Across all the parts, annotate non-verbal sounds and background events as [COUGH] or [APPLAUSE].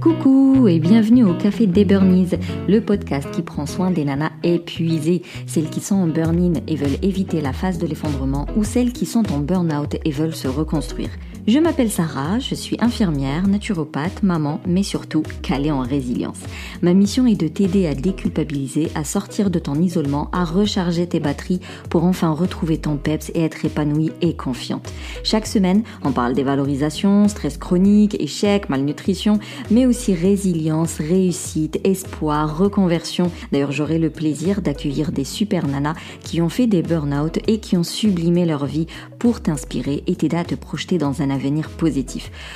Coucou et bienvenue au Café des Burnies, le podcast qui prend soin des nanas épuisées, celles qui sont en burn-in et veulent éviter la phase de l'effondrement ou celles qui sont en burn-out et veulent se reconstruire. Je m'appelle Sarah, je suis infirmière, naturopathe, maman, mais surtout calée en résilience. Ma mission est de t'aider à déculpabiliser, à sortir de ton isolement, à recharger tes batteries pour enfin retrouver ton peps et être épanouie et confiante. Chaque semaine, on parle des valorisations, stress chronique, échec, malnutrition, mais aussi résilience, réussite, espoir, reconversion. D'ailleurs, j'aurai le plaisir d'accueillir des super nanas qui ont fait des burn-out et qui ont sublimé leur vie pour t'inspirer et t'aider à te projeter dans un avenir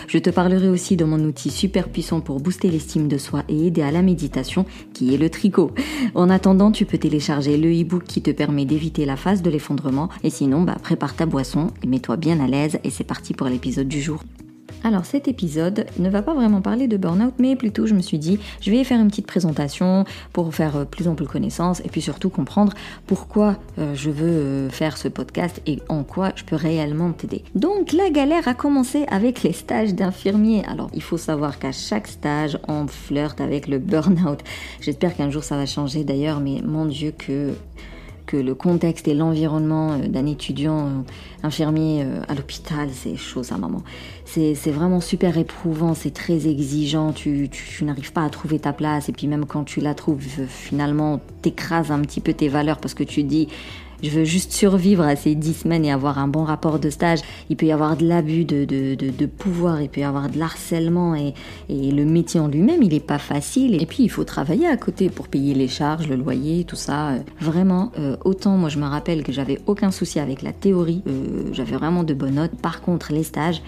Je te parlerai aussi de mon outil super puissant pour booster l'estime de soi et aider à la méditation, qui est le tricot. En attendant, tu peux télécharger le e-book qui te permet d'éviter la phase de l'effondrement. Et sinon, bah, prépare ta boisson et mets-toi bien à l'aise et c'est parti pour l'épisode du jour. Alors cet épisode ne va pas vraiment parler de burn-out, mais plutôt je me suis dit, je vais faire une petite présentation pour faire euh, plus ample connaissance et puis surtout comprendre pourquoi euh, je veux euh, faire ce podcast et en quoi je peux réellement t'aider. Donc la galère a commencé avec les stages d'infirmiers. Alors il faut savoir qu'à chaque stage, on flirte avec le burn-out. J'espère qu'un jour ça va changer d'ailleurs, mais mon Dieu que que le contexte et l'environnement euh, d'un étudiant euh, infirmier euh, à l'hôpital, c'est chose à maman. C'est vraiment super éprouvant, c'est très exigeant, tu, tu, n'arrives pas à trouver ta place et puis même quand tu la trouves, finalement, t'écrases un petit peu tes valeurs parce que tu dis je veux juste survivre à ces dix semaines et avoir un bon rapport de stage. Il peut y avoir de l'abus de, de, de, pouvoir, il peut y avoir de l'harcèlement et, et, le métier en lui-même, il n'est pas facile. Et puis, il faut travailler à côté pour payer les charges, le loyer, tout ça. Vraiment, euh, autant moi je me rappelle que j'avais aucun souci avec la théorie, euh, j'avais vraiment de bonnes notes. Par contre, les stages,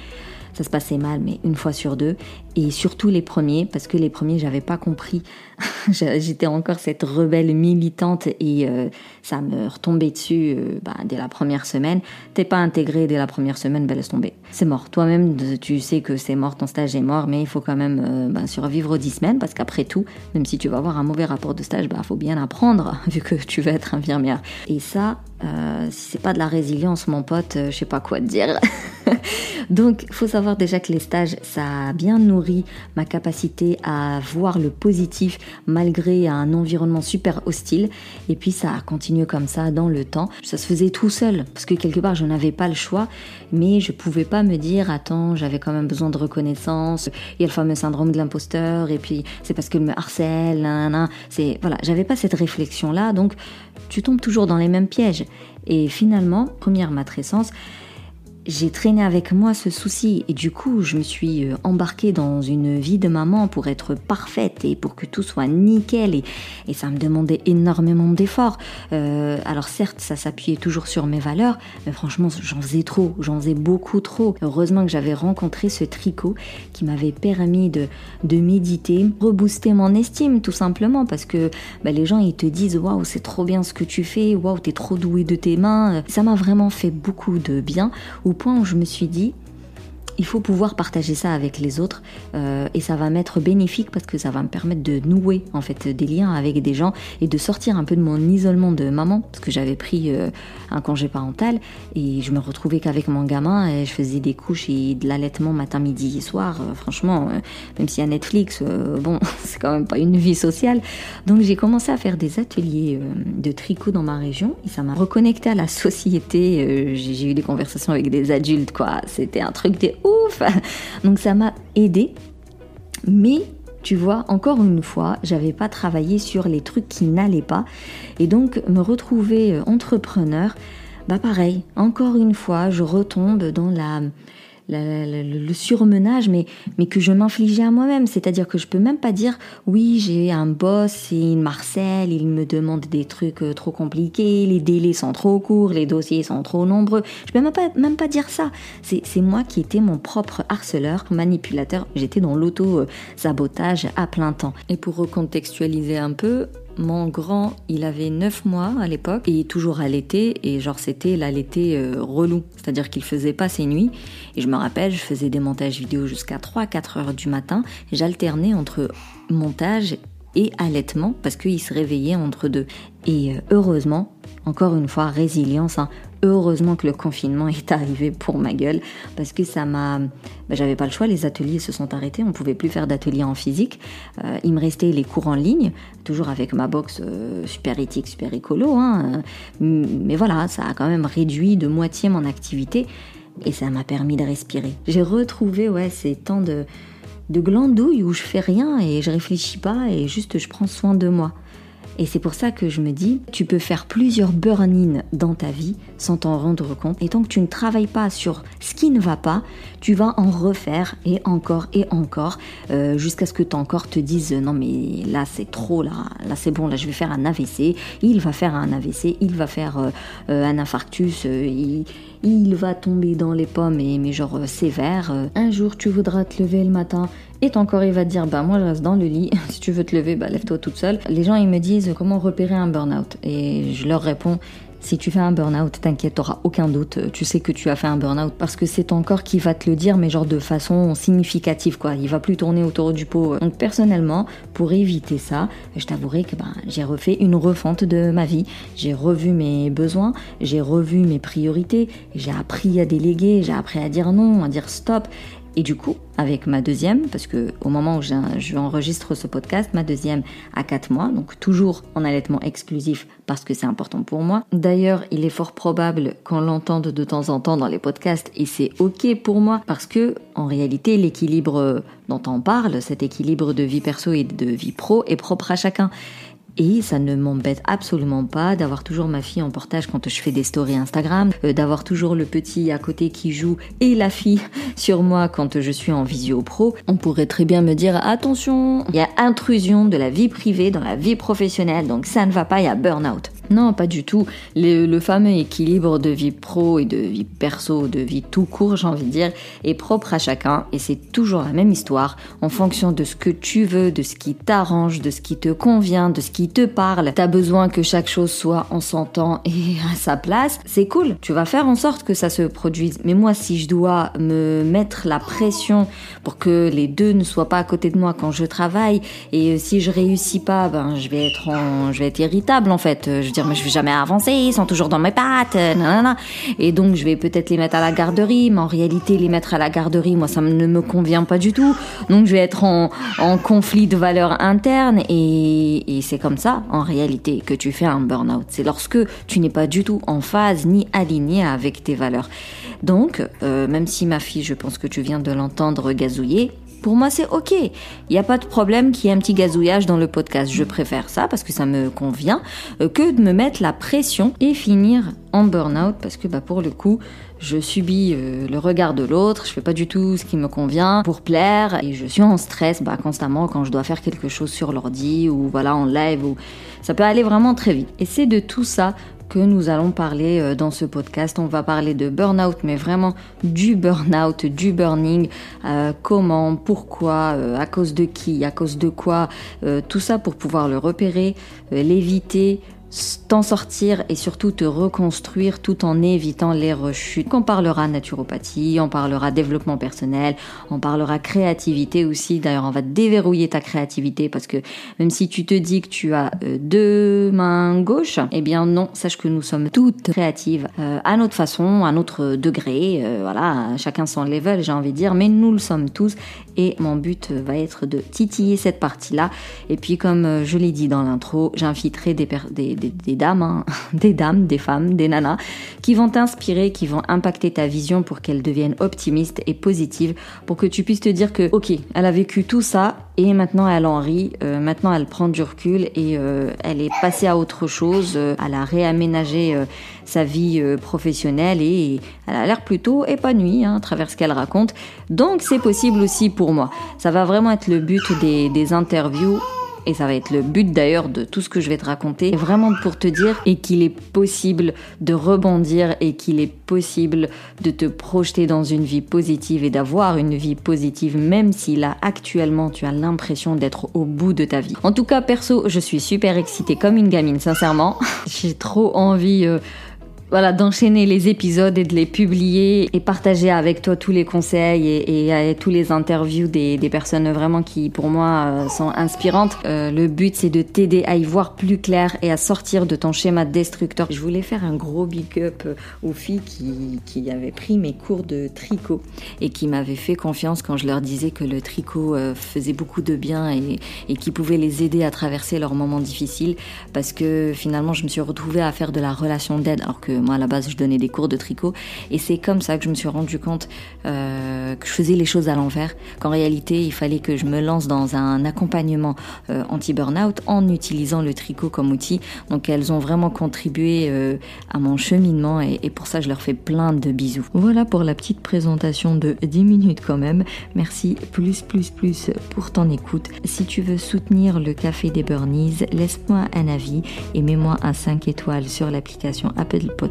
ça se passait mal, mais une fois sur deux. Et surtout les premiers, parce que les premiers, j'avais pas compris. [LAUGHS] J'étais encore cette rebelle militante et euh, ça me retombait dessus euh, bah, dès la première semaine. T'es pas intégré dès la première semaine, bah, laisse tomber. C'est mort. Toi-même, tu sais que c'est mort, ton stage est mort, mais il faut quand même euh, bah, survivre dix semaines parce qu'après tout, même si tu vas avoir un mauvais rapport de stage, bah faut bien apprendre [LAUGHS] vu que tu vas être infirmière. Et ça, si c'est pas de la résilience, mon pote, je sais pas quoi te dire. [LAUGHS] [LAUGHS] Donc, il faut savoir déjà que les stages, ça a bien nourri ma capacité à voir le positif malgré un environnement super hostile. Et puis, ça a continué comme ça dans le temps. Ça se faisait tout seul, parce que quelque part, je n'avais pas le choix, mais je pouvais pas me dire, attends, j'avais quand même besoin de reconnaissance. Il y a le fameux syndrome de l'imposteur, et puis c'est parce qu'elle me harcèle, C'est, voilà, j'avais pas cette réflexion-là, donc tu tombes toujours dans les mêmes pièges. Et finalement, première matrescence, j'ai traîné avec moi ce souci et du coup je me suis euh, embarquée dans une vie de maman pour être parfaite et pour que tout soit nickel et, ça me demandait énormément d'efforts. Euh, alors certes ça s'appuyait toujours sur mes valeurs mais franchement j'en faisais trop, j'en faisais beaucoup trop. Heureusement que j'avais rencontré ce tricot qui m'avait permis de, de méditer, rebooster mon estime tout simplement parce que bah, les gens ils te disent waouh c'est trop bien ce que tu fais, waouh t'es trop doué de tes mains. Ça m'a vraiment fait beaucoup de bien point où je me suis dit, il faut pouvoir partager ça avec les autres euh, et ça va m'être bénéfique parce que ça va me permettre de nouer en fait des liens avec des gens et de sortir un peu de mon isolement de maman parce que j'avais pris euh, un congé parental et je me retrouvais qu'avec mon gamin et je faisais des couches et de l'allaitement matin, midi et soir. Euh, franchement, même s'il y a Netflix, bon, [LAUGHS] c'est quand même pas une vie sociale. Donc j'ai commencé à faire des ateliers de tricot dans ma région et ça m'a reconnecté à la [LAUGHS] société. j'ai eu des conversations avec des adultes quoi. C'était un truc des [LAUGHS] Donc ça m'a aidé. Mais tu vois, encore une fois, j'avais pas travaillé sur les trucs qui n'allaient pas. Et donc me retrouver euh, entrepreneur, bah pareil, encore une fois, je retombe dans la le surmenage, mais, mais que je m'infligeais à moi-même. C'est-à-dire que je peux même pas dire oui, j'ai un boss il marcelle, il me demande des trucs euh, trop compliqués, les délais sont trop courts, les dossiers sont trop nombreux. Je peux même pas, même pas dire ça. C'est moi qui étais mon propre harceleur, manipulateur. J'étais dans l'auto-sabotage à plein temps. Et pour recontextualiser un peu, mon grand, il avait 9 mois à l'époque. Et toujours à l'été et genre c'était l'été euh, relou, c'est-à-dire qu'il faisait pas ses nuits. Et je me rappelle, je faisais des montages vidéo jusqu'à 3-4 heures du matin. J'alternais entre montage et allaitement parce qu'il se réveillait entre deux. Et euh, heureusement, encore une fois, résilience, hein, heureusement que le confinement est arrivé pour ma gueule parce que ça m'a bah, j'avais pas le choix les ateliers se sont arrêtés on pouvait plus faire d'ateliers en physique. Euh, il me restait les cours en ligne toujours avec ma box euh, super éthique super écolo hein. mais voilà ça a quand même réduit de moitié mon activité et ça m'a permis de respirer. J'ai retrouvé ouais ces temps de de glandouille où je fais rien et je réfléchis pas et juste je prends soin de moi et c'est pour ça que je me dis, tu peux faire plusieurs burn-in dans ta vie sans t'en rendre compte. Et tant que tu ne travailles pas sur ce qui ne va pas, tu vas en refaire et encore et encore euh, jusqu'à ce que ton corps te dise non mais là c'est trop là, là c'est bon, là je vais faire un AVC. Il va faire un AVC, il va faire euh, euh, un infarctus, il, il, va tomber dans les pommes et mais genre sévère. Un jour tu voudras te lever le matin et ton corps il va te dire bah moi je reste dans le lit, [LAUGHS] si tu veux te lever bah lève-toi toute seule. Les gens ils me disent comment repérer un burn-out? Et je leur réponds si tu fais un burn-out, t'inquiète, t'auras aucun doute. Tu sais que tu as fait un burn-out parce que c'est ton corps qui va te le dire, mais genre de façon significative, quoi. Il va plus tourner autour du pot. Donc personnellement, pour éviter ça, je t'avouerai que ben, j'ai refait une refonte de ma vie. J'ai revu mes besoins, j'ai revu mes priorités, j'ai appris à déléguer, j'ai appris à dire non, à dire stop. Et du coup, avec ma deuxième, parce que au moment où j'enregistre ce podcast, ma deuxième a 4 mois, donc toujours en allaitement exclusif parce que c'est important pour moi. D'ailleurs, il est fort probable qu'on l'entende de temps en temps dans les podcasts et c'est ok pour moi parce que en réalité, l'équilibre dont on parle, cet équilibre de vie perso et de vie pro est propre à chacun. Et ça ne m'embête absolument pas d'avoir toujours ma fille en portage quand je fais des stories Instagram, euh, d'avoir toujours le petit à côté qui joue et la fille [LAUGHS] sur moi quand je suis en visio pro. On pourrait très bien me dire attention, il y a intrusion de la vie privée dans la vie professionnelle, donc ça ne va pas, il y a burn-out. Non, pas du tout. Le, fameux équilibre de vie pro et de vie perso, de vie tout court, j'ai envie de dire, est propre à chacun et c'est toujours la même histoire en fonction de ce que tu veux, de ce qui t'arrange, de ce qui te convient, de ce qui te parle. T'as besoin que chaque chose soit en son temps [LAUGHS] et à sa place. C'est cool. Tu vas faire en sorte que ça se produise. Mais moi, si je dois me mettre la pression pour que les deux ne soient pas à côté de moi quand je travaille et si je réussis pas, ben, je vais être en, je vais être irritable en fait. Dire, mais je vais jamais avancer, ils sont toujours dans mes pattes, euh, nanana. Et donc, je vais peut-être les mettre à la garderie, mais en réalité, les mettre à la garderie, moi, ça ne me convient pas du tout. Donc, je vais être en, conflit de valeurs internes et, et c'est comme ça, en réalité, que tu fais un burn-out. C'est lorsque tu n'es pas du tout en phase ni aligné avec tes valeurs. Donc, euh, même si ma fille, je pense que tu viens de l'entendre gazouiller, pour moi, c'est ok. Il n'y a pas de problème qu'il y ait un petit gazouillage dans le podcast. Je préfère ça parce que ça me convient euh, que de me mettre la pression et finir en burn-out parce que bah, pour le coup, je subis euh, le regard de l'autre, je fais pas du tout ce qui me convient pour plaire et je suis en stress bah, constamment quand je dois faire quelque chose sur l'ordi ou voilà en live ou ça peut aller vraiment très vite. Et c'est de tout ça que nous allons parler euh, dans ce podcast. On va parler de burn-out, mais vraiment du burn-out, du burning, euh, comment, pourquoi, euh, à cause de qui, à cause de quoi, tout ça pour pouvoir le repérer, l'éviter, t'en sortir et surtout te reconstruire tout en évitant les rechutes. On parlera naturopathie, on parlera développement personnel, on parlera créativité aussi. D'ailleurs, on va déverrouiller ta créativité parce que même si tu te dis que tu as euh, deux mains gauches, eh bien non, sache que nous sommes toutes créatives euh, à notre façon, à notre degré. Euh, voilà, chacun son level, j'ai envie de dire, mais nous le sommes tous et mon but va être de titiller cette partie-là. Et puis comme je l'ai dit dans l'intro, j'inviterai des, des des, dames, hein. [LAUGHS] des dames, des femmes, des nanas, qui vont t'inspirer, qui vont impacter ta vision pour qu'elle devienne optimiste et positive, pour que tu puisses te dire que, ok, elle a vécu tout ça et maintenant elle en rit, euh, maintenant elle prend du recul et euh, elle est passée à autre chose, euh, elle a réaménagé sa vie professionnelle et elle a l'air plutôt épanouie hein, à travers ce qu'elle raconte. Donc c'est possible aussi pour moi. Ça va vraiment être le but des, des interviews et ça va être le but d'ailleurs de tout ce que je vais te raconter, vraiment pour te dire et qu'il est possible de rebondir et qu'il est possible de te projeter dans une vie positive et d'avoir une vie positive même si là actuellement tu as l'impression d'être au bout de ta vie. En tout cas perso, je suis super excitée comme une gamine sincèrement. [LAUGHS] J'ai trop envie euh, voilà, d'enchaîner les épisodes et de les publier et partager avec toi tous les conseils et, tous les interviews des, personnes vraiment qui, pour moi, euh, sont inspirantes. Euh, le but, c'est de t'aider à y voir plus clair et à sortir de ton schéma destructeur. Je voulais faire un gros big up aux filles qui, qui avaient pris mes cours de tricot et qui m'avaient fait confiance quand je leur disais que le tricot euh, faisait beaucoup de bien et, et qui pouvait les aider à traverser leurs moments difficiles parce que finalement, je me suis retrouvée à faire de la relation d'aide alors que moi à la base je donnais des cours de tricot et c'est comme ça que je me suis rendu compte euh, que je faisais les choses à l'envers, qu'en réalité il fallait que je me lance dans un accompagnement euh, anti-burnout en utilisant le tricot comme outil. Donc elles ont vraiment contribué euh, à mon cheminement et, pour ça je leur fais plein de bisous. Voilà pour la petite présentation de 10 minutes quand même. Merci plus plus plus pour ton écoute. Si tu veux soutenir le café des Burnies, laisse-moi un avis et mets-moi un 5 étoiles sur l'application Apple podcast.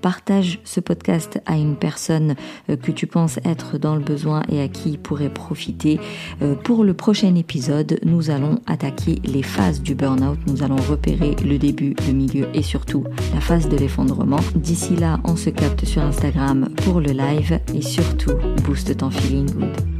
Partage ce podcast à une personne euh, que tu penses être dans le besoin et à qui il pourrait profiter. Euh, pour le prochain épisode, nous allons attaquer les phases du burn-out. Nous allons repérer le début, le milieu et surtout la phase de l'effondrement. D'ici là, on se capte sur Instagram pour le live et surtout, booste ton feeling good.